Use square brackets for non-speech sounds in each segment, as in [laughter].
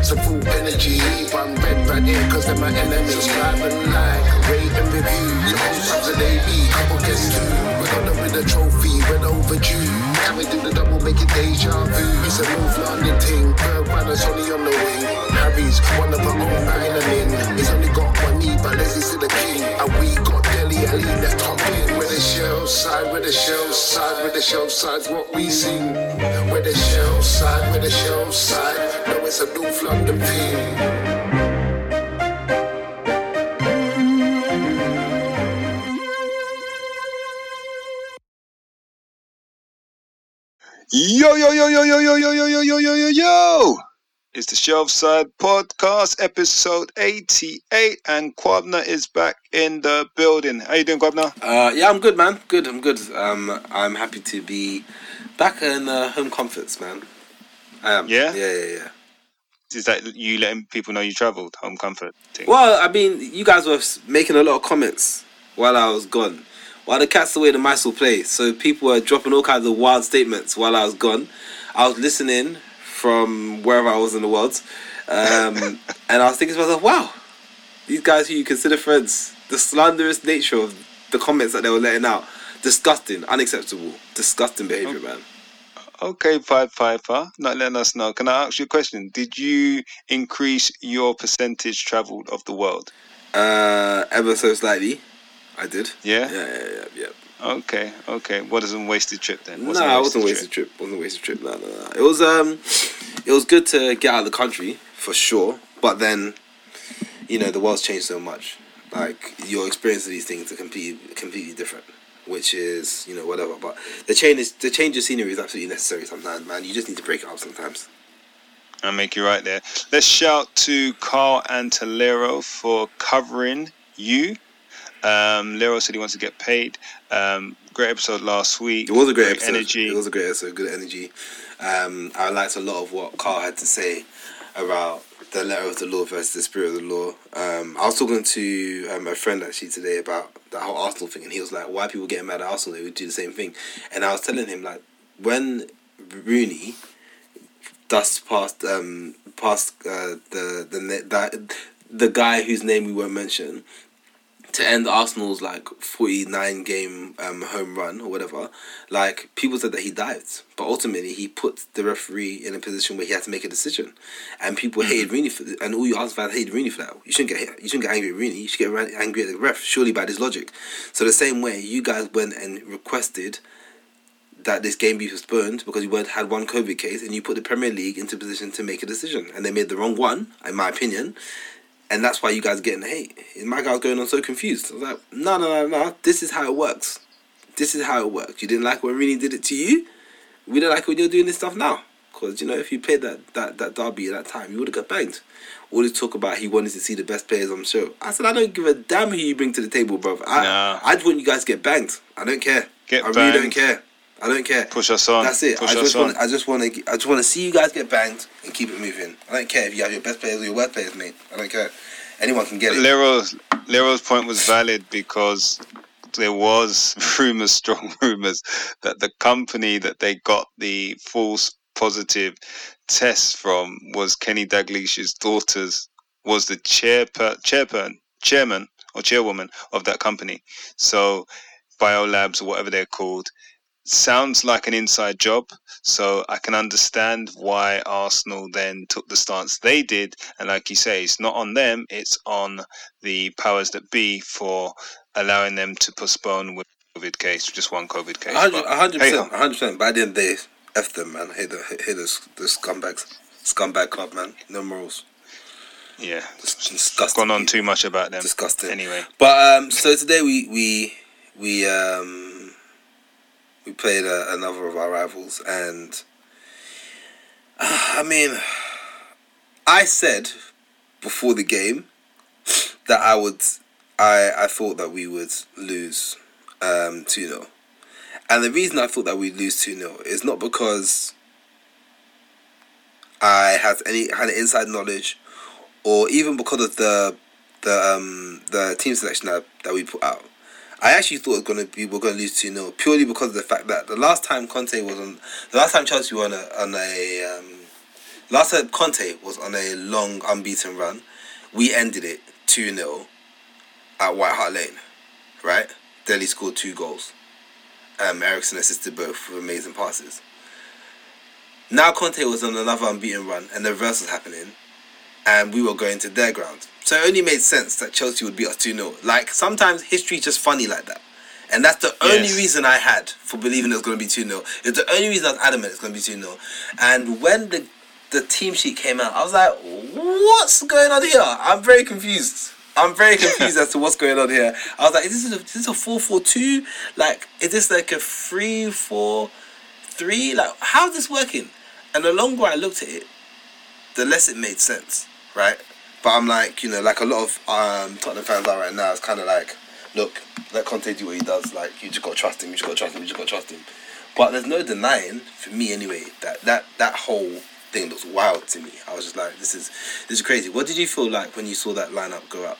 So full energy, one red right here, cause they're my enemies. And like, rate and review. Your own times of AB, couple gets two. We got them with a trophy, we're overdue. Can we do the double, make it deja vu? It's a North London thing, Bird Brothers only on the wing. Harry's one of our own island He's only got but Ledley's still the king. And we got Dele Alli, that's top. With the Shelf Side, with the Shelf Side, with the Shelf Side's what we sing. With the Shelf Side, with the Shelf Side. No, it's a North London thing. Yo, yo, yo, yo, yo, yo, yo, yo, yo, yo, yo, yo, yo. It's the Shelf Side Podcast, episode 88, and Kwabna is back in the building. How you doing, Kwabna? Uh, yeah, I'm good, man. Good, I'm good. Um, I'm happy to be back in uh, home comforts, man. I am. Yeah? Yeah, yeah, yeah. Is that you letting people know you travelled, home comfort thing? Well, I mean, you guys were making a lot of comments while I was gone. While the cat's away, the mice will play. So people were dropping all kinds of wild statements while I was gone. I was listening from wherever I was in the world, um, [laughs] and I was thinking to myself, "Wow, these guys who you consider friends, the slanderous nature of the comments that they were letting out, disgusting, unacceptable, disgusting behavior, man." Okay, Pied Piper, not letting us know. Can I ask you a question? Did you increase your percentage travelled of the world? Uh, ever so slightly, I did. Yeah? Yeah, yeah, yeah, yeah. Okay, okay. What is a wasted trip then? No, nah, it wasn't a wasted trip. wasn't a wasted trip. No, no, no. It was um, it was good to get out of the country for sure. But then, you know, the world's changed so much. Like your experience of these things are completely completely different. Which is you know whatever. But the change is the change of scenery is absolutely necessary sometimes, man. You just need to break it up sometimes. I'll make you right there. Let's shout to Carl Antelero for covering you. Um, Lero said he wants to get paid. Um, great episode last week. It was a great, episode. energy. It was a great episode. Good energy. Um, I liked a lot of what Carl had to say about the letter of the law versus the spirit of the law. Um, I was talking to um, a friend actually today about the whole Arsenal thing, and he was like, "Why are people getting mad at Arsenal? They would do the same thing." And I was telling him like, when Rooney dust past um past uh, the the that the guy whose name we won't mention to end Arsenal's like 49 game um, home run or whatever, like people said that he dived, but ultimately he put the referee in a position where he had to make a decision, and people hated Rooney for and all you Arsenal fans hated Rooney for that. You shouldn't get you shouldn't get angry at Rooney. You should get angry at the ref. Surely by this logic. So the same way you guys went and requested that this game be postponed because you weren't had one COVID case, and you put the Premier League into position to make a decision, and they made the wrong one, in my opinion and that's why you guys are getting the hate. My guy was going on so confused. I was like, no, no, no, no. This is how it works. This is how it works. You didn't like when Rooney did it to you. We don't like when you're doing this stuff now. Because, you know, if you played that, that, that derby at that time, you would have got banged. All this talk about he wanted to see the best players on the show. I said, I don't give a damn who you bring to the table, bro. I, Nah. I just want you guys to get banged. I don't care. Get I really don't care. I don't care. Push us on. That's it. Push I us just want. I just want to. I just want to see you guys get banged and keep it moving. I don't care if you have your best players or your worst players, mate. I don't care. Anyone can get it. Lero's Lero's point was valid because there was [laughs] rumors, strong [laughs] rumors, that the company that they got the false positive test from was Kenny Dalglish's daughter's was the chairper, chairperson, chairman or chairwoman of that company. So Biolabs or whatever they're called sounds like an inside job. So I can understand why Arsenal then took the stance they did. And like you say, it's not on them, it's on the powers that be for allowing them to postpone with COVID case, just one COVID case. A hundred But a hundred hey percent, ho. a hundred percent. At the end of the day, f them, man. Hate the hate the, the scumbags, scumbag club, man. No morals. Yeah, disgusting. gone on too much about them. Disgusting. Anyway, But um, so today we we we um we played uh, another of our rivals, and uh, I mean, I said before the game that I would I I thought that we would lose um two 0 and the reason I thought that we'd lose two 0 is not because I had any kind of inside knowledge, or even because of the the um the team selection that, that we put out. I actually thought it was gonna be we're gonna lose two 0 purely because of the fact that the last time Conte was on the last time Chelsea were on a on a um, last time Conte was on a long unbeaten run. We ended it two 0 at White Hart Lane, right? Dele scored two goals. Um, Eriksen assisted both with amazing passes. Now Conte was on another unbeaten run, and the reverse was happening, and we were going to their ground. So it only made sense that Chelsea would beat us 2 0. Like, sometimes history's just funny like that. And that's the only Yes. reason I had for believing it was going to be 2 0. It's the only reason I was adamant it's going to be 2 0. And when the, the team sheet came out, I was like, what's going on here? I'm very confused. I'm very confused as to what's going on here. I was like, is this a, is this a 4 4 2? Like, is this like a 3 4 3? Like, how's this working? And the longer I looked at it, the less it made sense, right? But I'm like, you know, like a lot of um, Tottenham fans are right now. It's kind of like, look, let Conte do what he does. Like, you just got to trust him. You just got to trust him. You just got to trust him. But there's no denying, for me anyway, that that that whole thing looks wild to me. I was just like, this is this is crazy. What did you feel like when you saw that lineup go up?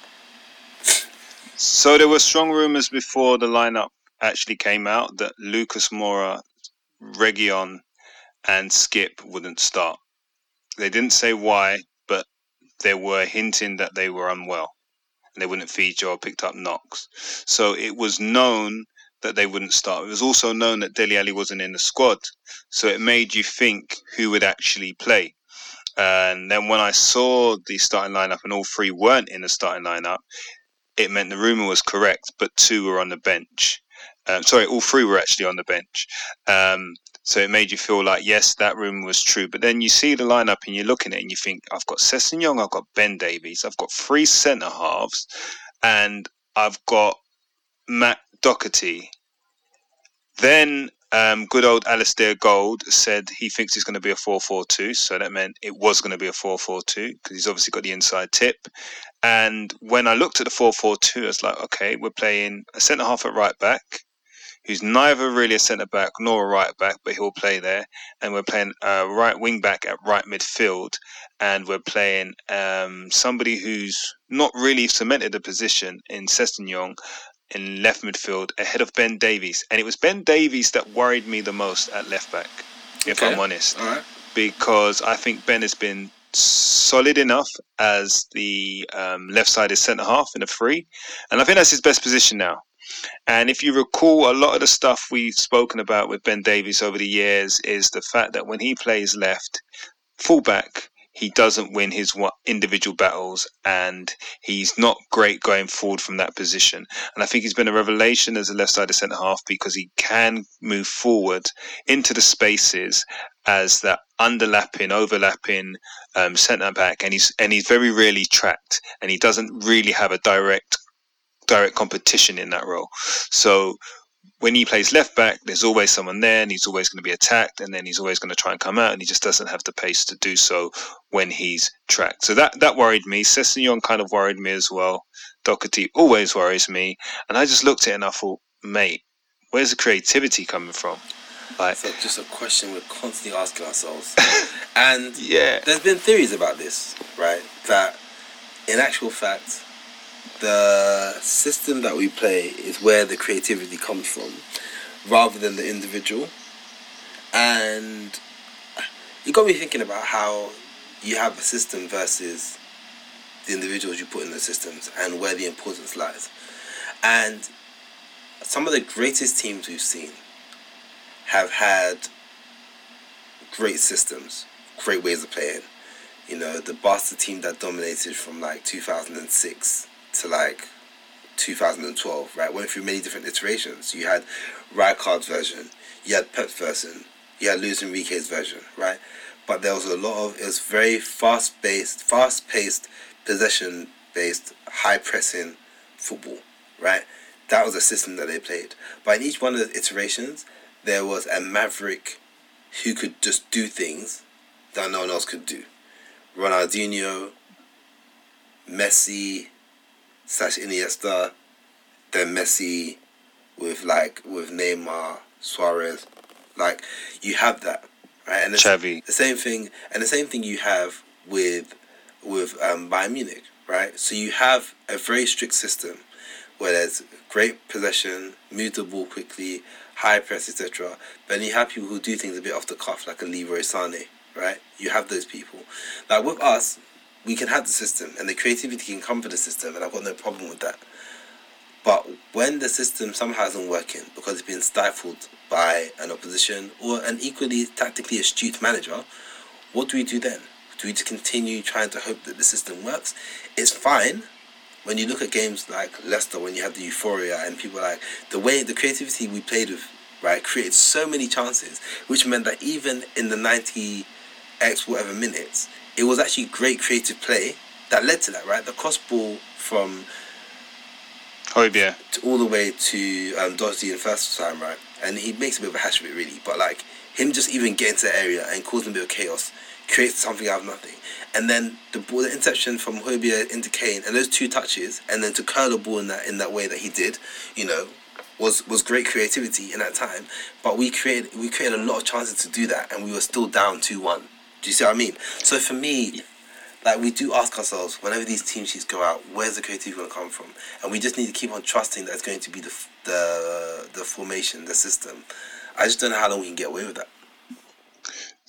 So there were strong rumours before the lineup actually came out that Lucas Moura, Reguilón, and Skip wouldn't start. They didn't say why, they were hinting that they were unwell and they wouldn't feature or picked up knocks. So it was known that they wouldn't start. It was also known that Dele Alli wasn't in the squad. So it made you think who would actually play. And then when I saw the starting lineup and all three weren't in the starting lineup, it meant the rumor was correct, but two were on the bench. Um, sorry, all three were actually on the bench. Um, so it made you feel like, yes, that rumor was true. But then you see the lineup and you look at it and you think, I've got Sessegnon, I've got Ben Davies, I've got three centre halves, and I've got Matt Doherty. Then um, good old Alasdair Gold said he thinks it's going to be a 4 4 2. So that meant it was going to be a 4 4 2 because he's obviously got the inside tip. And when I looked at the 4 4 2, I was like, okay, we're playing a centre half at right back, who's neither really a centre back nor a right back, but he'll play there. And we're playing a right wing back at right midfield. And we're playing um, somebody who's not really cemented a position in Sessegnon in left midfield ahead of Ben Davies. And it was Ben Davies that worried me the most at left back, if Okay. I'm honest right. because I think Ben has been solid enough as the um, left sided centre half in a free, and I think that's his best position now. And if you recall, a lot of the stuff we've spoken about with Ben Davies over the years is the fact that when he plays left, fullback, he doesn't win his individual battles and he's not great going forward from that position. And I think he's been a revelation as a left sided centre half because he can move forward into the spaces as that underlapping, overlapping um, centre back, and he's and he's very rarely tracked, and he doesn't really have a direct direct competition in that role. So when he plays left back, there's always someone there, and he's always going to be attacked, and then he's always going to try and come out, and he just doesn't have the pace to do so when he's tracked. So that that worried me. Sessegnon kind of worried me as well. Doherty always worries me, and I just looked at it and I thought, mate, where's the creativity coming from? Like, So just a question we're constantly asking ourselves. [laughs] and yeah, there's been theories about this, right? That in actual fact, the system that we play is where the creativity comes from, rather than the individual. And it got me thinking about how you have a system versus the individuals you put in the systems and where the importance lies. And some of the greatest teams we've seen have had great systems, great ways of playing. You know, the Barca team that dominated from like 2006 to like 2012, right? Went through many different iterations. You had Rijkaard's version, you had Pep's version, you had Luis Enrique's version, right? But there was a lot of, it was very fast based, fast paced, possession based, high pressing football, right? That was a system that they played. But in each one of the iterations, there was a maverick who could just do things that no one else could do. Ronaldinho, Messi, slash Iniesta, then Messi with like with Neymar, Suarez, like you have that, right? And Xavi. the same thing, and the same thing you have with with um, Bayern Munich, right? So you have a very strict system where there's great possession, move the ball quickly, high press, etc. But then you have people who do things a bit off the cuff, like a Leroy Sane, right? You have those people. Like with us, we can have the system and the creativity can come from the system, and I've got no problem with that. But when the system somehow isn't working because it's been stifled by an opposition or an equally tactically astute manager, what do we do then? Do we just continue trying to hope that the system works? It's fine when you look at games like Leicester, when you have the euphoria and people like the way the creativity we played with, right, created so many chances, which meant that even in the 90 X whatever minutes, it was actually great creative play that led to that, right? The cross ball from to, all the way to um, Dodgy in first time, right? And he makes a bit of a hash of it, really. But like him just even getting to the area and causing a bit of chaos creates something out of nothing. And then the ball, the interception from Højbjerg into Kane, and those two touches, and then to curl the ball in that in that way that he did, you know, was was great creativity in that time. But we created we created a lot of chances to do that, and we were still down two one. Do you see what I mean? So for me, like we do ask ourselves whenever these team sheets go out, where's the creativity going to come from? And we just need to keep on trusting that it's going to be the the the formation, the system. I just don't know how long we can get away with that.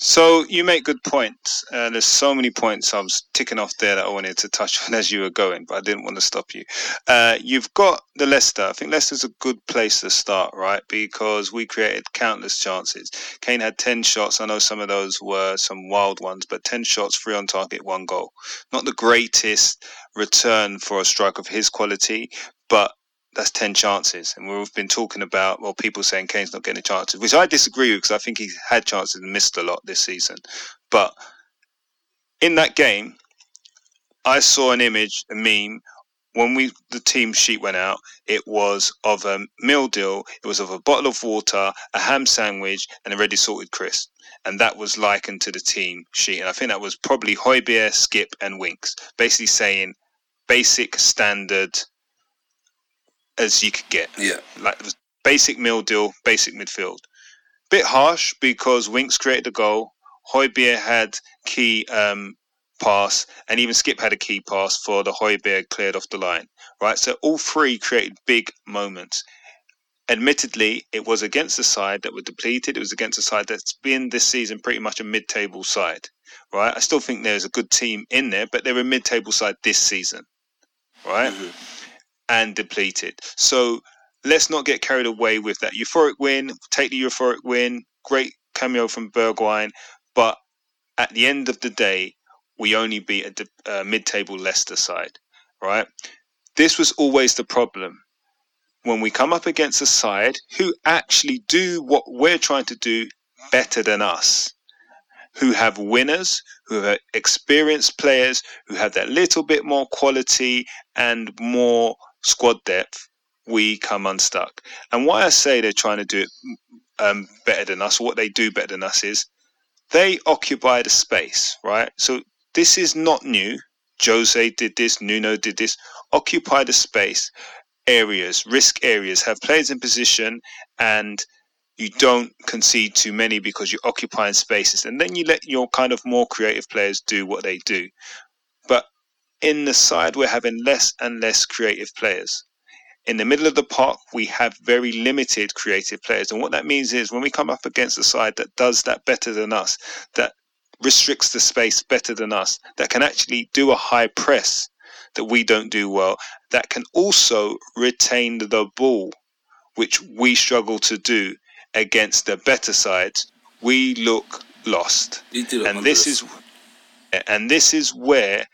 So you make good points. Uh, there's so many points I was ticking off there that I wanted to touch on [laughs] as you were going, but I didn't want to stop you. Uh, you've got the Leicester. I think Leicester's a good place to start, right? Because we created countless chances. Kane had 10 shots. I know some of those were some wild ones, but 10 shots, three on target, one goal. Not the greatest return for a strike of his quality, but that's 10 chances. And we've been talking about, well, people saying Kane's not getting chances, which I disagree with because I think he's had chances and missed a lot this season. But in that game, I saw an image, a meme. When we the team sheet went out, it was of a meal deal. It was of a bottle of water, a ham sandwich, and a ready salted crisp, and that was likened to the team sheet. And I think that was probably Højbjerg, Skip, and Winks, basically saying basic standard as you could get. Yeah. Like basic meal deal, basic midfield. Bit harsh because Winks created the goal. Højbjerg had key um, pass, and even Skip had a key pass for the Højbjerg cleared off the line. Right, so all three created big moments. Admittedly, it was against a side that were depleted. It was against a side that's been this season pretty much a mid-table side. Right, I still think there's a good team in there, but they're a mid-table side this season. Right Mhm. And depleted. So let's not get carried away with that euphoric win. Take the euphoric win. Great cameo from Bergwijn, but at the end of the day, we only beat a de- uh, mid-table Leicester side, right? This was always the problem. When we come up against a side who actually do what we're trying to do better than us, who have winners, who have experienced players, who have that little bit more quality and more squad depth, we come unstuck. And why I say they're trying to do it um, better than us, what they do better than us is they occupy the space, right? So this is not new. Jose did this, Nuno did this. Occupy the space, areas, risk areas, have players in position, and you don't concede too many because you're occupying spaces. And then you let your kind of more creative players do what they do. In the side, we're having less and less creative players. In the middle of the park, we have very limited creative players. And what that means is when we come up against a side that does that better than us, that restricts the space better than us, that can actually do a high press that we don't do well, that can also retain the ball, which we struggle to do against the better sides, we look lost You do look and this is and this is where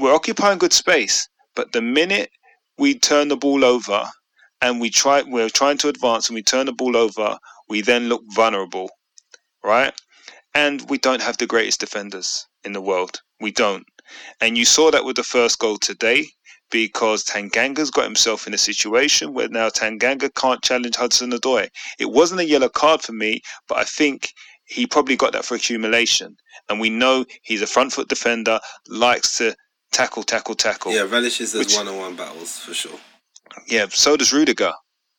we're occupying good space but the minute we turn the ball over and we try we're trying to advance and we turn the ball over we then look vulnerable right and we don't have the greatest defenders in the world we don't and you saw that with the first goal today because Tanganga's got himself in a situation where now Tanganga can't challenge Hudson Odoi. It wasn't a yellow card for me, but I think he probably got that for accumulation. And we know he's a front foot defender, likes to tackle, tackle, tackle. Yeah, relishes those one-on-one battles for sure. Yeah, so does Rudiger.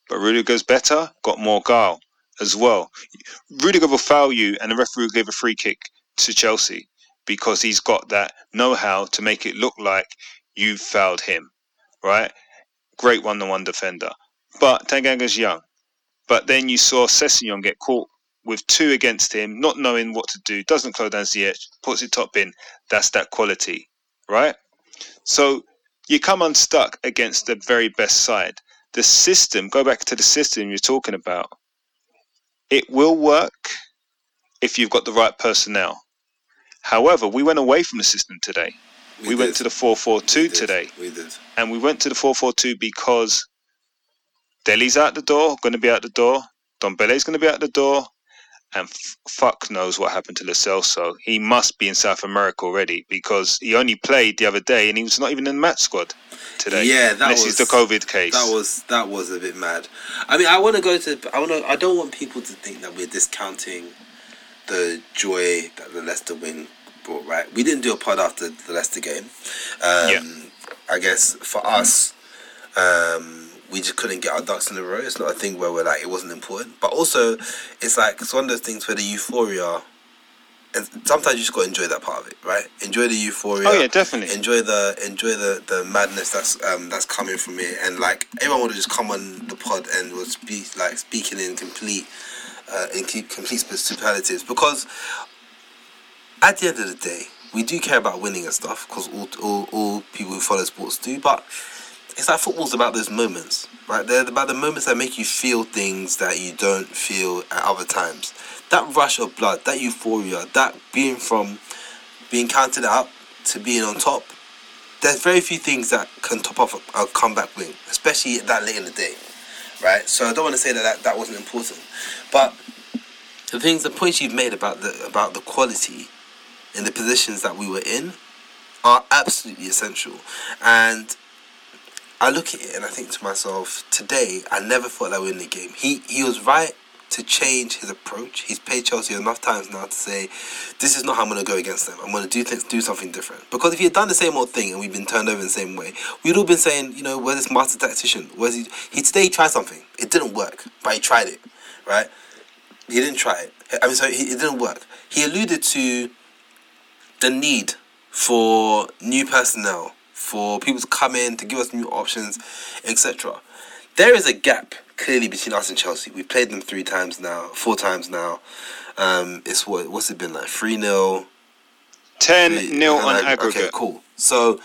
But Rudiger's better, got more guile as well. Rudiger will foul you, and the referee will give a free kick to Chelsea because he's got that know how to make it look like you fouled him, right? Great one on one defender. But Tanganga's young. But then you saw Sessegnon get caught with two against him, not knowing what to do, doesn't close down Ziyech, puts it top in. That's that quality, right? So you come unstuck against the very best side. The system, go back to the system you're talking about. It will work if you've got the right personnel. However, we went away from the system today. We, went to the 4 4 2 We today. We did. And we went to the 4 4 2 because Dele's out the door, going to be out the door. Dombele's going to be out the door. And f- fuck knows what happened to Lo Celso. He must be in South America already because he only played the other day and he was not even in the match squad today. Yeah, that unless was he's the COVID case. That was that was a bit mad. I mean, I want to go to. I want to. I don't want people to think that we're discounting the joy that the Leicester win brought. Right, we didn't do a pod after the Leicester game. Um, Yeah. I guess for us, um, we just couldn't get our ducks in a row. It's not a thing where we're like it wasn't important, but also it's like it's one of those things where the euphoria. And sometimes you just got to enjoy that part of it, right? Enjoy the euphoria oh, yeah, definitely. enjoy the enjoy the the madness that's um that's coming from it and like everyone would have just come on the pod and was speak like speaking in complete uh in keep complete superlatives because at the end of the day we do care about winning and stuff because all, all all people who follow sports do but it's like football's about those moments right? They're about the moments that make you feel things that you don't feel at other times. That rush of blood that euphoria that being from being counted out to being on top, there's very few things that can top off a, a comeback win, especially that late in the day, right? So I don't want to say that, that that wasn't important, but the things, the points you've made about the about the quality in the positions that we were in are absolutely essential, and I look at it and I think to myself, today I never thought that we'd win the game. He he was right to change his approach. He's played Chelsea enough times now to say, this is not how I'm going to go against them. I'm going to do things, do something different. Because if he had done the same old thing and we've been turned over in the same way, we'd all been saying, you know, where's this master tactician? Where's he? He today he tried something. It didn't work, but he tried it, right? He didn't try it. I mean, so it didn't work. He alluded to the need for new personnel, for people to come in to give us new options, etc. There is a gap clearly between us and Chelsea. We've played them three times now, four times now. Um, it's what what's it been like? Three 0 10 nil on Okay, aggregate. cool. So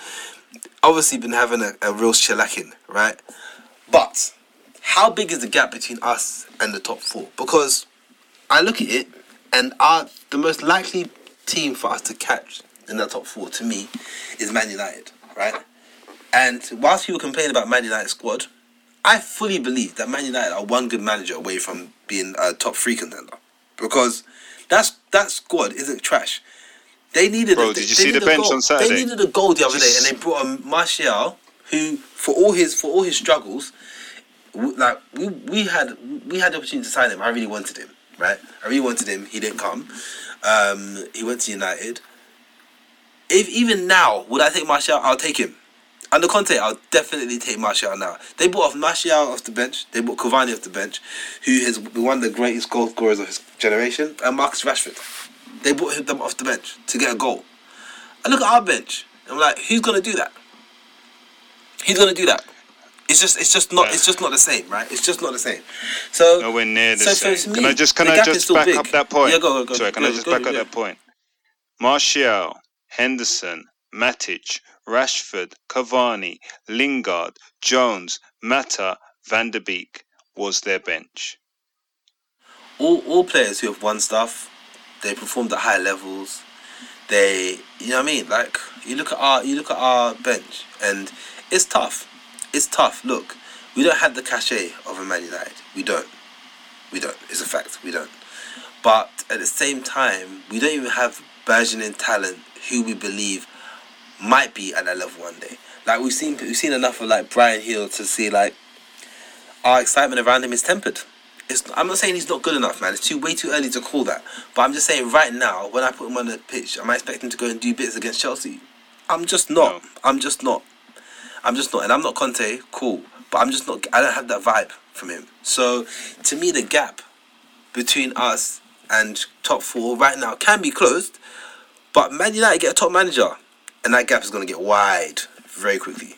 obviously been having a, a real shellacking, right? But how big is the gap between us and the top four? Because I look at it and our the most likely team for us to catch in that top four to me is Man United, right? And whilst people complain about Man United squad, I fully believe that Man United are one good manager away from being a top three contender. Because that's that squad isn't trash. They needed. Bro, a, did you see the bench goal. on Saturday? They needed a goal the other day, and they brought a Martial, who for all his for all his struggles, like we we had we had the opportunity to sign him. I really wanted him, right? I really wanted him. He didn't come. Um, he went to United. If even now would I take Martial, I'll take him. Under Conte, I'll definitely take Martial now. They brought off Martial off the bench. They brought Cavani off the bench, who has been one of the greatest goal scorers of his generation, and Marcus Rashford. They brought him them off the bench to get a goal. I look at our bench. I'm like, who's gonna do that? Who's gonna do that? It's just, it's just not, Yeah. it's just not the same, right? It's just not the same. So Nowhere near the So same. me, can I just can I just back big. up that point? Yeah, go, go, go. Sorry, can Go, I just go, back go, up yeah. that point? Martial, Henderson, Matic, Rashford, Cavani, Lingard, Jones, Mata, Van der Beek was their bench. all all players who have won stuff, they performed at high levels. They, you know what I mean? Like you look at our you look at our bench, and it's tough. It's tough. Look, we don't have the cachet of a Man United. We don't. We don't. It's a fact. We don't. But at the same time, we don't even have burgeoning talent who we believe might be at that level one day. Like we've seen, we've seen enough of like Bryan Gil to see like our excitement around him is tempered. It's, I'm not saying he's not good enough, man. It's too way too early to call that. But I'm just saying right now, when I put him on the pitch, am I expecting to go and do bits against Chelsea? I'm just not. No. I'm just not. I'm just not. And I'm not Conte, cool. But I'm just not. I don't have that vibe from him. So to me, the gap between us and top four right now can be closed. But Man United get a top manager, and that gap is going to get wide very quickly.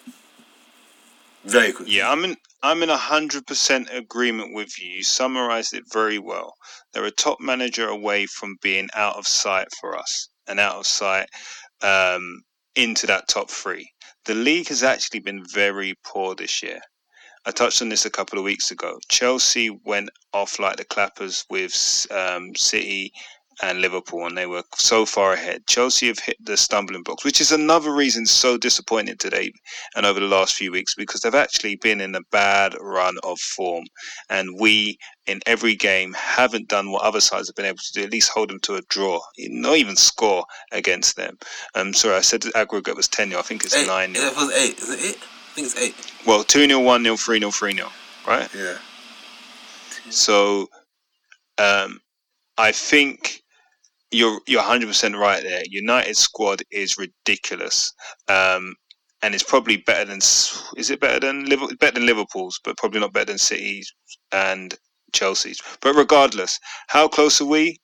Very quickly. Yeah, I'm in I'm in hundred percent agreement with you. You summarized it very well. They're a top manager away from being out of sight for us, and out of sight um, into that top three. The league has actually been very poor this year. I touched on this a couple of weeks ago. Chelsea went off like the clappers with um, City and Liverpool, and they were so far ahead. Chelsea have hit the stumbling blocks, which is another reason so disappointing today and over the last few weeks because they've actually been in a bad run of form, and we in every game haven't done what other sides have been able to do. At least hold them to a draw, not even score against them. Um, sorry, I said the aggregate was ten 0 I think it's Eight. nine 0 It was eight. Is it eight? I think it's eight. Well, two 0 one 0 three 0 three 0 right? Yeah. So, um, I think you're you're 100 percent right there. United squad is ridiculous, um, and it's probably better than is it better than Liverpool? Better than Liverpool's, but probably not better than City's and Chelsea's. But regardless, how close are we?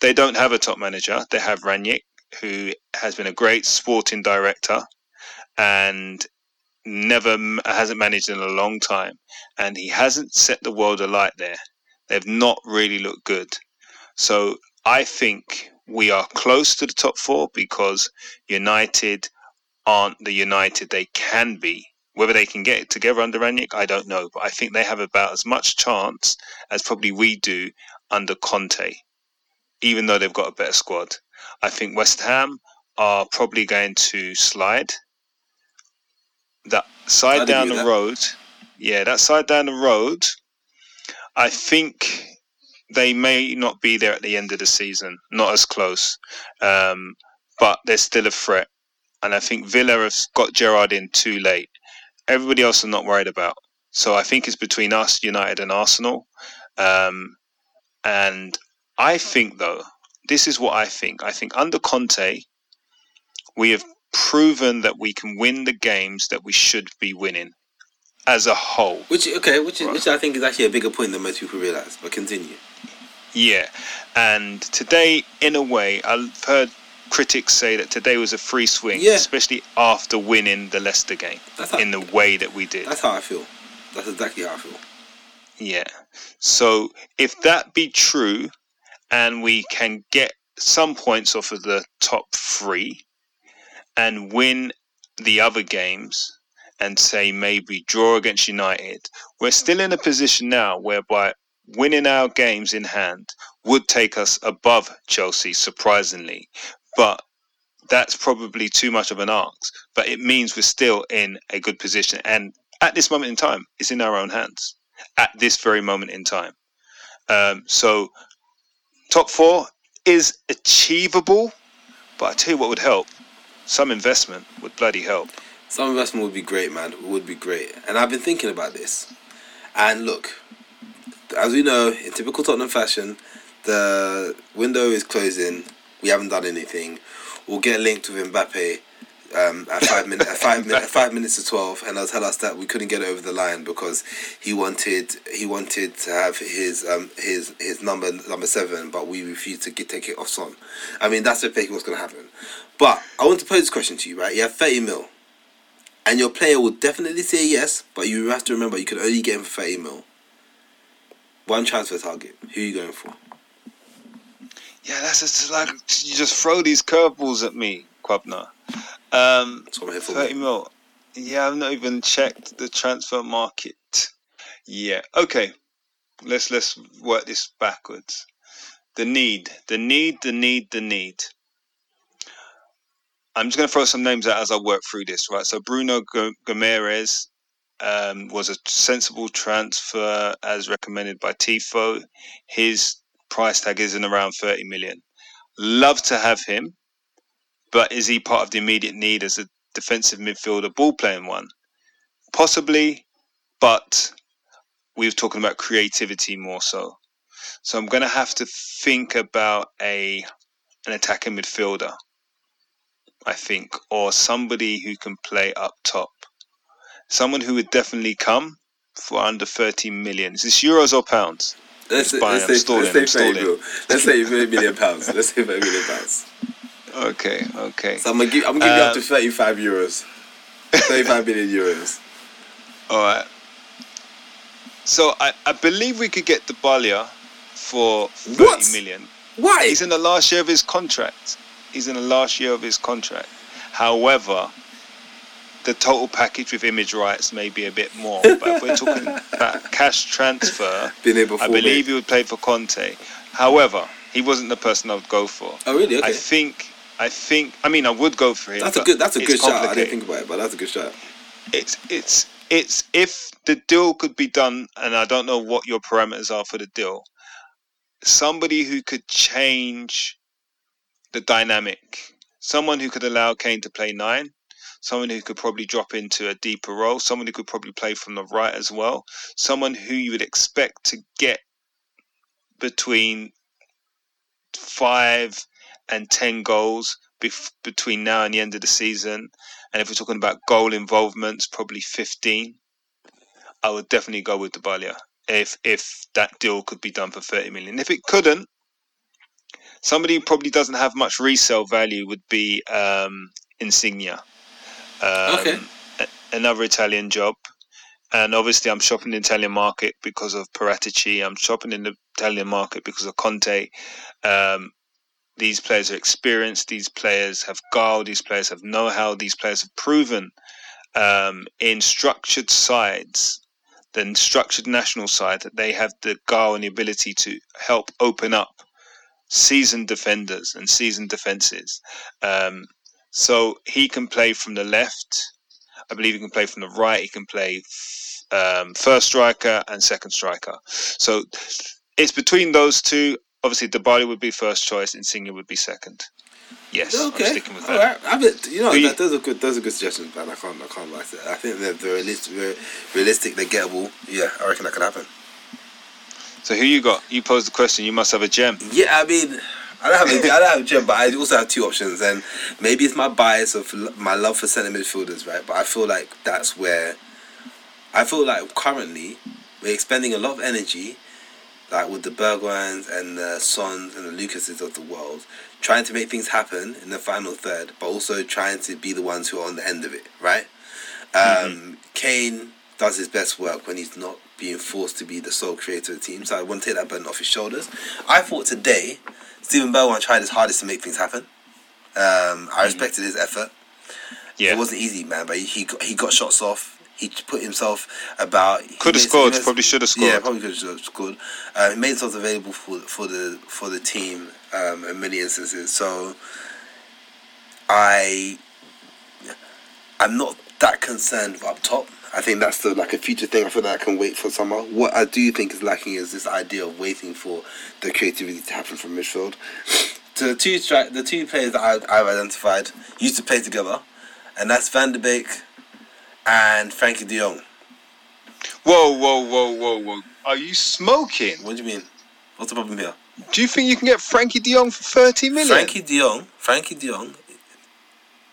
They don't have a top manager. They have Rangnick, who has been a great sporting director, and never hasn't managed in a long time, and he hasn't set the world alight there. They've not really looked good. So I think we are close to the top four because United aren't the United they can be. Whether they can get it together under Rangnick, I don't know. But I think they have about as much chance as probably we do under Conte, even though they've got a better squad. I think West Ham are probably going to slide. That side down the that. road, yeah, that side down the road, I think they may not be there at the end of the season, not as close, um, but they're still a threat. And I think Villa have got Gerrard in too late. Everybody else I'm not worried about. So I think it's between us, United, and Arsenal. Um, and I think, though, this is what I think. I think under Conte, we have proven that we can win the games that we should be winning as a whole. Which okay, which is, Right. which I think is actually a bigger point than most people realize. But continue. Yeah, and today, in a way, I've heard critics say that today was a free swing, Yeah. especially after winning the Leicester game how, in the way that we did. that's how I feel. That's exactly how I feel. Yeah. So if that be true, and we can get some points off of the top three, and win the other games, and say maybe draw against United, we're still in a position now whereby winning our games in hand would take us above Chelsea, surprisingly. But that's probably too much of an ask. But it means we're still in a good position. And at this moment in time, it's in our own hands. At this very moment in time. Um, so, top four is achievable. But I tell you what would help some investment would bloody help. Some investment would be great, man. Would be great. And I've been thinking about this. And look, as we know, in typical Tottenham fashion, the window is closing. We haven't done anything. We'll get linked with Mbappe um, at five minutes. five minutes. Five minutes to twelve, and they'll tell us that we couldn't get over the line because he wanted he wanted to have his um, his his number number seven, but we refused to get, take it off Son. I mean, that's basically what's going to happen. But I want to pose this question to you, right? You have thirty mil and your player will definitely say yes, but you have to remember you can only get him for 30 mil. One transfer target. Who are you going for? Yeah, that's just like you just throw these curveballs at me, Quabner. Um, That's what I'm here for. 30 mate. mil. Yeah, I've not even checked the transfer market. Yeah. Okay. Let's let's work this backwards. The need, the need, the need, the need. I'm just going to throw some names out as I work through this, right? So Bruno Go- Gomes um, was a sensible transfer as recommended by Tifo. His price tag is in around 30 million. Love to have him, but is he part of the immediate need as a defensive midfielder, ball playing one? Possibly, but we were talking about creativity more so. So I'm going to have to think about a an attacking midfielder, I think, or somebody who can play up top. Someone who would definitely come for under 30 million. Is this euros or pounds? Let's, It's let's say, stalling, let's say I'm 30 mil. Let's say 30 million pounds. Let's say 30 million pounds. Okay, okay. So I'm going to give, I'm gonna give you up to uh, 35 euros. 35 million euros. All right. So I, I believe we could get Dybala for thirty What? million. Why? He's in the last year of his contract. He's in the last year of his contract. However, the total package with image rights may be a bit more. But if we're talking [laughs] about cash transfer. I believe mate. he would play for Conte. However, he wasn't the person I would go for. Oh really? Okay. I think. I think. I mean, I would go for him. that's a good. That's a good shot. I didn't think about it, but that's a good shot. It's it's it's if the deal could be done, and I don't know what your parameters are for the deal. Somebody who could change the dynamic. Someone who could allow Kane to play nine. Someone who could probably drop into a deeper role. Someone who could probably play from the right as well. Someone who you would expect to get between five and ten goals bef- between now and the end of the season. And if we're talking about goal involvements, probably 15. I would definitely go with Dybala if if that deal could be done for 30 million. If it couldn't, somebody who probably doesn't have much resale value would be um, Insigne. Um, Okay. a- Another Italian job. And obviously, I'm shopping in the Italian market because of Paratici. I'm shopping in the Italian market because of Conte. Um, these players are experienced. These players have guile. These players have know-how. These players have proven um, in structured sides, the structured national side, that they have the guile and the ability to help open up seasoned defenders and seasoned defenses. Um, so he can play from the left. I believe he can play from the right. He can play um, first striker and second striker. So it's between those two. Obviously, Dybala would be first choice. And Insigne would be second. Yes, I'm Okay. sticking with that. right. I bet you know that, those are good. Those are good suggestions, man. I can't. I can't like that. I think they're, they're realistic. They're realistic. They're gettable. Yeah, I reckon that could happen. So who you got? You posed the question. You must have a gem. Yeah, I mean, I don't have a, I don't have a gem, but I also have two options, and maybe it's my bias of l- my love for centre midfielders, right? But I feel like that's where I feel like currently we're expending a lot of energy, like with the Bergwijns and the Sons and the Lucases of the world, trying to make things happen in the final third, but also trying to be the ones who are on the end of it, right? Um, Kane does his best work when he's not being forced to be the sole creator of the team. So I want to take that burden off his shoulders. I thought today Steven Bergwijn tried his hardest to make things happen. Um, I respected his effort. Yeah, It wasn't easy, man, but he he got, he got shots off. He put himself about. could have scored. made- Probably should have scored. Yeah, probably could have scored. Uh, he made himself available for for the for the team um, in many instances. So I I'm not that concerned up top. I think that's the like a future thing. I feel like I can wait for summer. What I do think is lacking is this idea of waiting for the creativity to happen from midfield. So the two stri- the two players that I, I've identified used to play together, and that's Van de Beek and Frenkie De Jong. Whoa, whoa, whoa, whoa, whoa! Are you smoking? What do you mean? What's the problem here? Do you think you can get Frenkie De Jong for thirty million? Frenkie De Jong, Frenkie De Jong,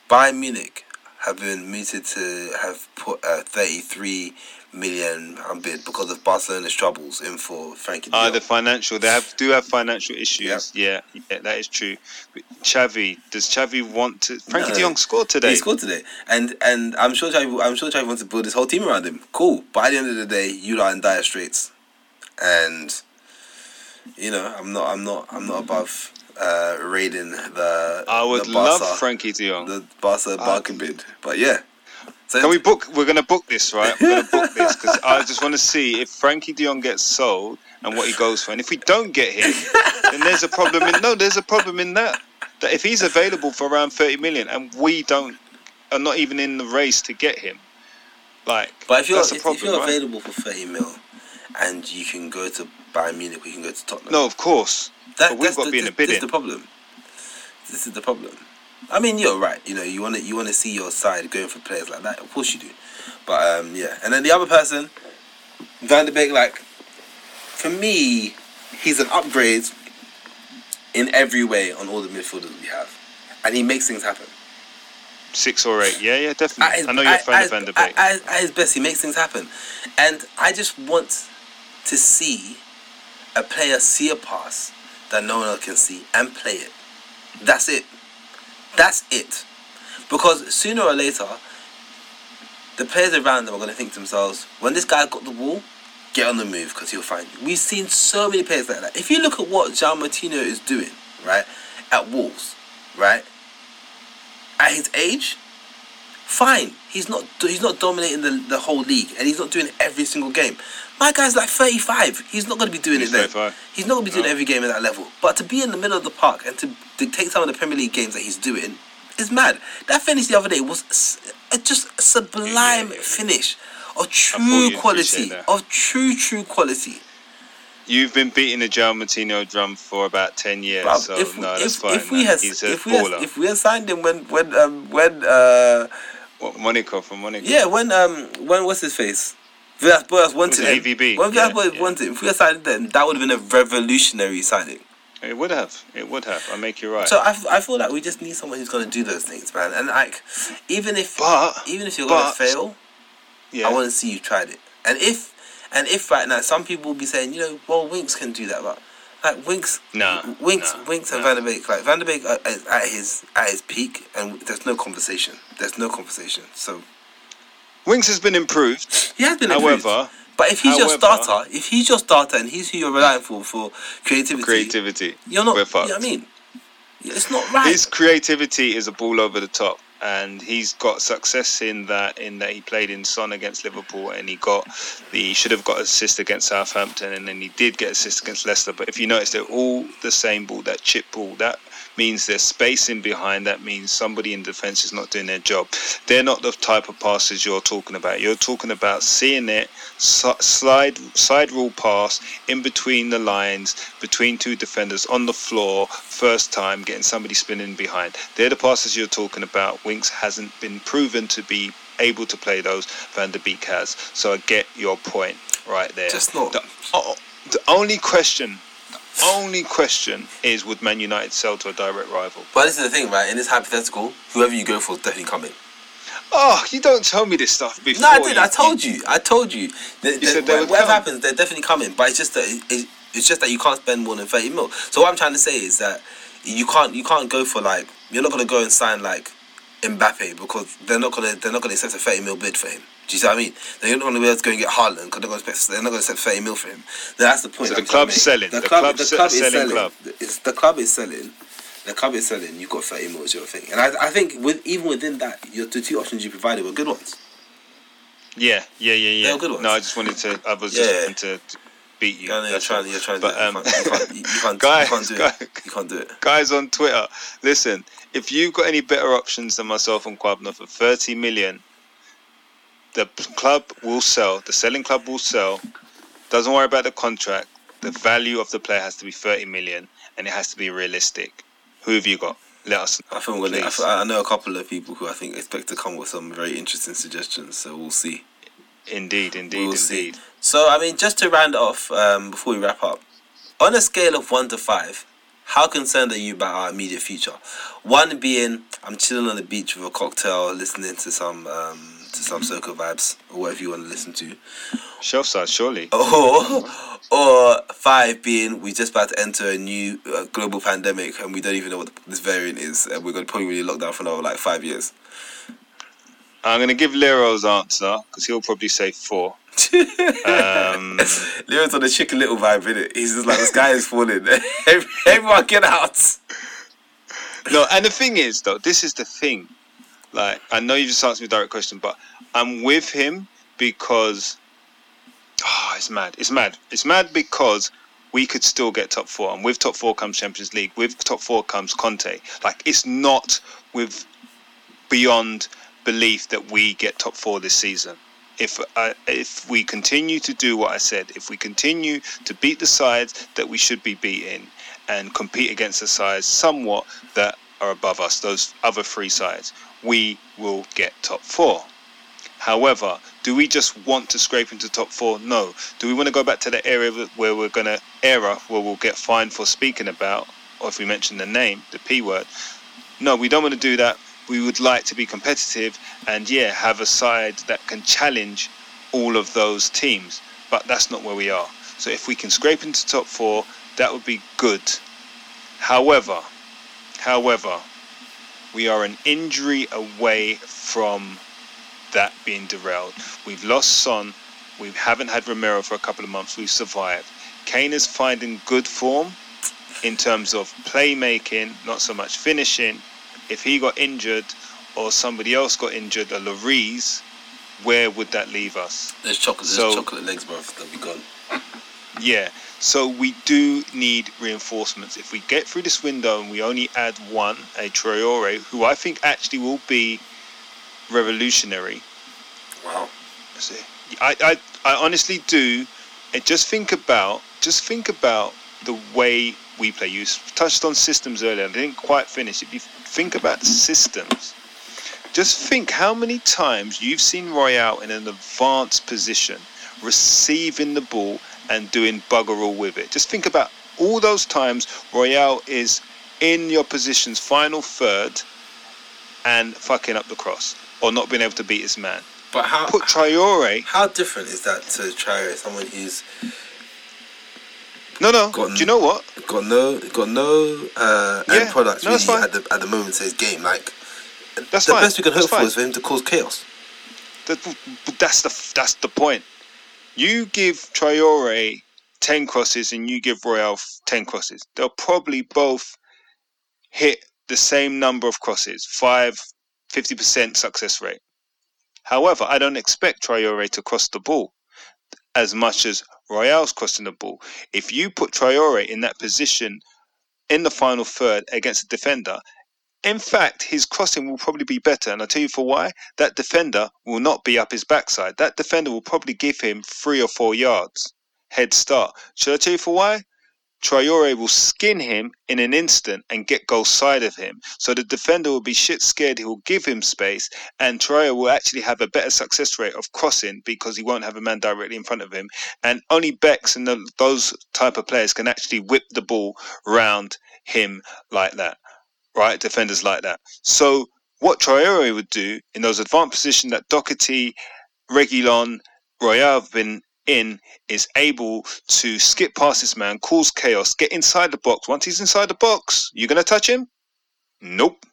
Bayern Munich have been mooted to have put a 33 million pound bid because of Barcelona's troubles in for Frenkie De Ah, Jong. the financial. They have do have financial issues. Yeah, yeah, that is true. But Xavi, does Xavi want to? Frenkie No. De Jong scored today. He scored today, and and I'm sure Xavi, I'm sure Xavi wants to build his whole team around him. Cool, but at the end of the day, you are in dire straits, and you know I'm not I'm not I'm not above uh, raiding the. I would the Barca, love Frenkie De Jong. the Barca bargain bid, but yeah. So Can we book? We're gonna book this, right? We're gonna book this because [laughs] I just want to see if Frenkie De Jong gets sold and what he goes for. And if we don't get him, [laughs] then there's a problem. In no, there's a problem in that. That if he's available for around thirty million and we don't, are not even in the race to get him, like But if you're that's a problem, if you're right? available for thirty mil, and you can go to Bayern Munich, we can go to Tottenham. No, of course. that, but we've got the, to be in a this is the problem. This is the problem. I mean, you're right. You know, you want to you want to see your side going for players like that. Of course you do. But um, yeah, and then the other person, Van de Beek, like for me, he's an upgrade in every way on all the midfielders we have, and he makes things happen. Six or eight. Yeah, yeah, definitely. his- I know you're a fan of Van der at- Beek. At, at his best, he makes things happen, and I just want to see a player see a pass that no one else can see and play it. That's it. That's it. Because sooner or later, the players around them are going to think to themselves, when this guy got the ball, get on the move because he'll find you. We've seen so many players like that. If you look at what João Moutinho is doing, right, at Wolves, right, at his age, fine. He's not he's not dominating the, the whole league and he's not doing every single game. My guy's like 35. He's not going to be doing He's it then. 35. He's not going to be doing No. every game at that level. But to be in the middle of the park and to dictate some of the Premier League games that he's doing is mad. That finish the other day was a just a sublime Yeah, yeah, yeah. finish of true quality. Of true, true quality. You've been beating the João Moutinho drum for about ten years, Bruv, so if, no, that's if, fine. if we had if we had, if we had signed him when when um, when uh What, Monaco from Monaco. yeah when um when what's his face Villas Boas wanted him. AVB? When Villas Yeah, Boas yeah. wanted him, if we had signed them, that would have been a revolutionary signing. It would have. It would have. I make you right. So I, f- I feel like we just need someone who's gonna do those things, man. And like, even if but even if you're gonna fail, yeah, I want to see you tried it. And if and if right now some people will be saying, you know, well, Winks can do that, but like Winks, Nah, Winks, nah, Winks, and nah. Van der Beek, like Van der Beek at his at his peak, and there's no conversation. There's no conversation. So Winks has been improved. he has been improved. However, But if he's your starter, if he's your starter and he's who you're relying for for creativity, creativity. you're not. We're You know what I mean? It's not right. His creativity is a ball over the top, and he's got success in that. In that he played in Son against Liverpool, and he got the he should have got assist against Southampton, and then he did get assist against Leicester. But if you notice, they're all the same ball, that chip ball. That means there's space in behind. That means somebody in defence is not doing their job. They're not the type of passes you're talking about. You're talking about seeing it, slide side rule pass in between the lines, between two defenders on the floor, first time, getting somebody spinning behind. They're the passes you're talking about. Winks hasn't been proven to be able to play those. Van der Beek has. So I get your point right there. Just not- The, oh, the only question, only question is would Man United sell to a direct rival? but this is the thing, right? In this hypothetical, whoever you go for is definitely coming. Oh, you don't tell me this stuff before. No, I did. you- I told you. I told you. That, that said they whatever come. happens, they're definitely coming. But it's just that it, it's just that you can't spend more than thirty mil. So what I'm trying to say is that you can't you can't go for like you're not gonna go and sign like Mbappe because they're not gonna they're not gonna accept a thirty mil bid for him. Do you see what I mean? They're not gonna be able to go and get Haaland because they're, expect- they're not gonna accept thirty mil for him. That's the point. So the club's to make. selling. The club is selling club. It's, the club is selling. The club is selling. You've got thirty mil is your thing, and I, I think with even within that, your the two options you provided were good ones. Yeah, yeah, yeah, yeah. They're good ones. No, I just wanted to. I was Yeah. just wanting to beat you. I know you're trying. all. You're trying. But to um, do it. you can't. You can't. [laughs] Guys, you can't do it. guys, You can't do it. guys on Twitter, listen. If you've got any better options than myself and Quabna for thirty million, the club will sell. The selling club will sell. Doesn't worry about the contract. The value of the player has to be thirty million, and it has to be realistic. Who have you got? Let us know. I think we're. I, I know a couple of people who I think expect to come with some very interesting suggestions. So we'll see. Indeed, indeed, We'll see. So I mean, just to round off um, before we wrap up, on a scale of one to five, how concerned are you about our immediate future? One being I'm chilling on the beach with a cocktail, listening to some um, to some soca vibes or whatever you want to listen to, Shelf Side, surely. [laughs] or or five being we just about to enter a new uh, global pandemic and we don't even know what this variant is, and we're gonna probably be locked down for another like five years. I'm going to give Lero's answer because he'll probably say four. [laughs] Um, Lero's on the chicken little vibe, innit? He's just like the sky is falling. [laughs] Everyone get out. no, and the thing is, though, this is the thing. Like, I know you just asked me a direct question, but I'm with him because. Oh, it's mad. It's mad. It's mad because we could still get top four. And with top four comes Champions League. With top four comes Conte. Like, it's not with beyond belief that we get top four this season. If uh, if we continue to do what I said, if we continue to beat the sides that we should be beating and compete against the sides somewhat that are above us, those other three sides, we will get top four. However, do we just want to scrape into top four? No. Do we want to go back to the area where we're gonna era where we'll get fined for speaking about, or if we mention the name, the p word? No, we don't want to do that. We would like to be competitive and yeah, have a side that can challenge all of those teams. But that's not where we are. So if we can scrape into top four, that would be good. However, however, we are an injury away from that being derailed. We've lost Son, We haven't had Romero for a couple of months. We've survived. Kane is finding good form in terms of playmaking, not so much finishing. If he got injured or somebody else got injured, a Lloris, where would that leave us? There's chocolate. There's chocolate legs, bro. They'll be gone. Yeah. So we do need reinforcements. If we get through this window and we only add one, a Traore, who I think actually will be revolutionary. Wow. I, I, I honestly do. And just think about, just think about the way we play. You touched on systems earlier. I didn't quite finish. If you think about systems, just think how many times you've seen Royal in an advanced position, receiving the ball and doing bugger all with it. Just think about all those times Royal is in your position's final third and fucking up the cross or not being able to beat his man. But how Put Traore how different is that to try someone who's No, no. Got Do you know what? got no got no uh, Yeah, end products no, really at the at the moment to his game? Like That's the fine. best we can That's hope for fine. is for him to cause chaos. That, that's the that's the point. You give Traore ten crosses and you give Royal ten crosses. They'll probably both hit the same number of crosses, five, 50% success rate. However, I don't expect Traore to cross the ball as much as Royal's crossing the ball. If you put Traore in that position in the final third against a defender, in fact, his crossing will probably be better. And I'll tell you for why. That defender will not be up his backside. That defender will probably give him three or four yards head start. Should I tell you for why? Traore will skin him in an instant and get goal side of him. So the defender will be shit scared. He will give him space, and Traore will actually have a better success rate of crossing because he won't have a man directly in front of him. And only Becks and the, those type of players can actually whip the ball round him like that right? Defenders like that. So what Traore would do in those advanced positions that Doherty, Reguilón, Royal have been in is able to skip past this man, cause chaos, get inside the box. Once he's inside the box, you're gonna touch him? Nope.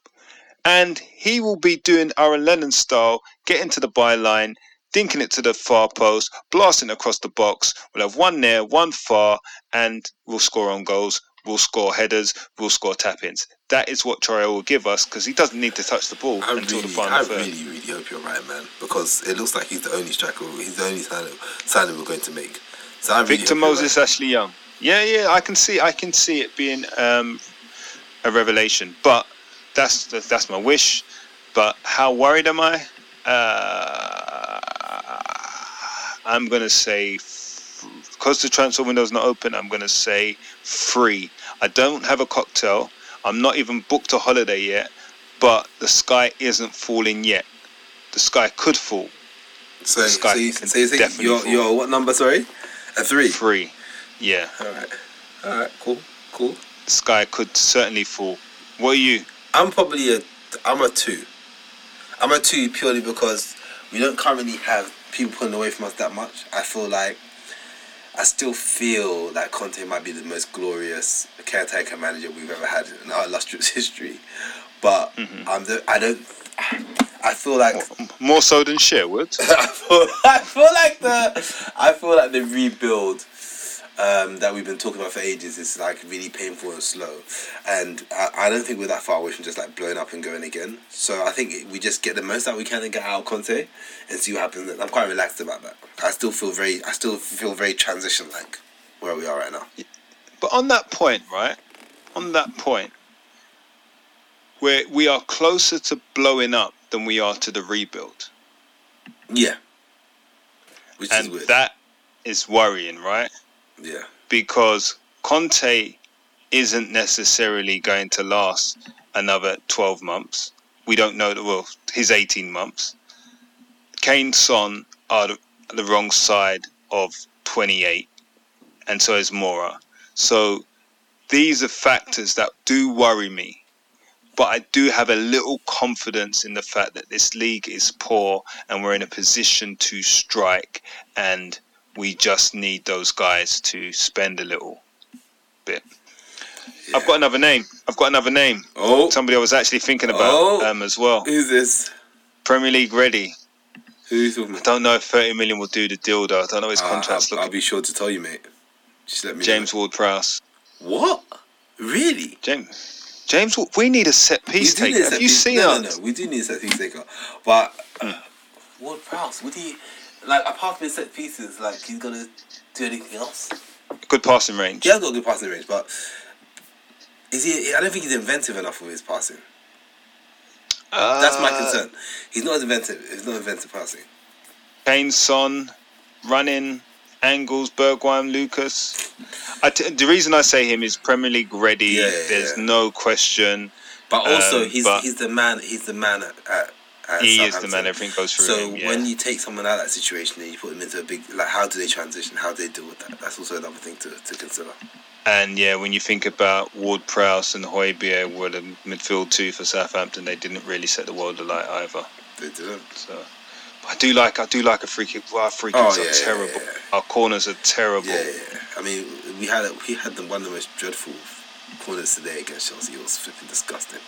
And he will be doing Aaron Lennon style, getting to the byline, dinking it to the far post, blasting across the box. We'll have one there, one far, and we'll score on goals. We'll score headers. We'll score tap-ins. That is what Traore will give us because he doesn't need to touch the ball I until really, the final I third. really, really hope you're right, man. Because it looks like he's the only striker. He's the only signing, signing we're going to make. So I really Victor Moses, Ashley Young. Yeah, yeah, I can see, I can see it being um, a revelation. But that's that's my wish. But how worried am I? Uh, I'm gonna say because the transfer window is not open. I'm gonna say free. I don't have a cocktail. I'm not even booked a holiday yet. But the sky isn't falling yet. The sky could fall. So, this guy so, you, can so you think definitely you're, you're what number? Sorry, a three. Free. Yeah. All right, all right, cool, cool. the sky could certainly fall. What are you? I'm probably a I'm a two. I'm a two purely because we don't currently have people pulling away from us that much. I feel like I still feel that Conte might be the most glorious caretaker manager we've ever had in our illustrious [laughs] history. But mm-hmm. I'm the, I don't I feel like More so than Sherwood? [laughs] I feel, I feel like the I feel like the rebuild um, that we've been talking about for ages is like really painful and slow, and I, I don't think we're that far away from just like blowing up and going again. So I think we just get the most that we can and get out of Conte and see what happens. I'm quite relaxed about that. I still feel very I still feel very transition like where we are right now. But on that point, right? On that point, where we are closer to blowing up than we are to the rebuild. Yeah, which is And weird. that is worrying, right? Yeah, Because Conte isn't necessarily going to last another 12 months. We don't know, well, his 18 months. Kane Son are the, the wrong side of 28, and so is Moura. So these are factors that do worry me. But I do have a little confidence in the fact that this league is poor and we're in a position to strike, and we just need those guys to spend a little bit. I've got another name. I've got another name. Oh, Somebody I was actually thinking about Oh. um, as well. who's this? Premier League ready. Who's? are you talking I don't know if 30 million will do the deal though. I don't know his Uh, contract's I'll, I'll be sure to tell you, mate. Just let me. James Ward Prowse. What? Really? James. James, we need a set piece We do need taker. a Have set you piece- seen no, us? No, no, we do need a set piece taker. But uh, Ward Prowse, would he like apart from his set pieces, like he's gonna do anything else? Good passing range. He has got a good passing range, but is he? I don't think he's inventive enough with his passing. That's my Uh, concern. He's not as inventive. He's not inventive passing. Kane, Son, running, Angles, Bergwijn, Lucas. I t- the reason I say him is Premier League ready. Yeah, yeah, There's yeah. no question. But also, Um, he's but- he's the man. He's the man at at He is the man. Everything goes through So him. Yeah. when you take someone out of that situation and you put them into a big, like, how do they transition? How do they deal with that? That's also another thing to, to consider. And yeah, when you think about Ward Prowse and Højbjerg were the midfield two for Southampton, they didn't really set the world alight either. They didn't. So I do like I do like a free kick. Well, our free Oh, kicks yeah, are yeah, terrible. yeah. Our corners are terrible. Yeah, yeah. I mean, we had we had the, one of the most dreadful corners today against Chelsea. It was flipping disgusting.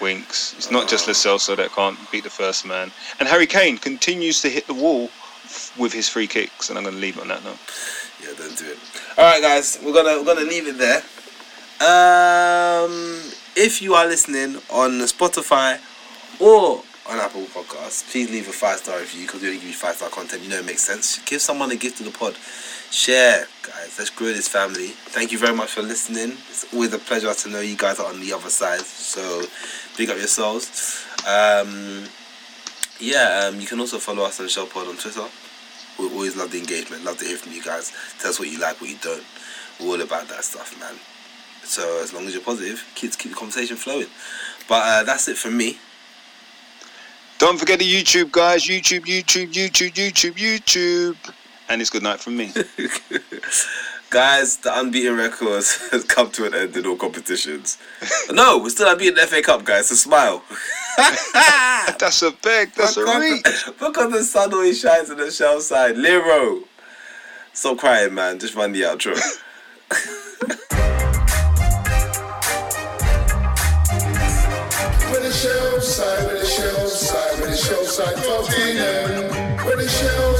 Winks. It's not just. Lo that can't beat the first man. And Harry Kane continues to hit the wall f- with his free kicks, and I'm going to leave it on that note. Yeah, don't do it. All right, guys, we're gonna we're gonna leave it there. Um, if you are listening on Spotify or on Apple Podcasts, please leave a five star review because we only give you five star content. You know it makes sense. Give someone a gift to the pod. Share, guys. Let's grow this family. Thank you very much for listening. It's always a pleasure to know you guys are on the other side. So, big up yourselves. Um, yeah, um, you can also follow us on Shell Pod on Twitter. We always love the engagement. Love to hear from you guys. Tell us what you like, what you don't. We're all about that stuff, man. So as long as you're positive, kids keep the conversation flowing. But uh, that's it from me. Don't forget the YouTube, guys. YouTube, YouTube, YouTube, YouTube, YouTube. And it's good night from me. [laughs] Guys, the unbeaten records [laughs] has come to an end in all competitions. no, we're still unbeaten in the FA Cup, guys. So smile. [laughs] That's a beg. That's a because, reach. because the sun always shines on the Shelf Side. Lero. Stop crying, man. Just run the outro. With the Shelf Side, with the shell side, side, Tottenham. With the shell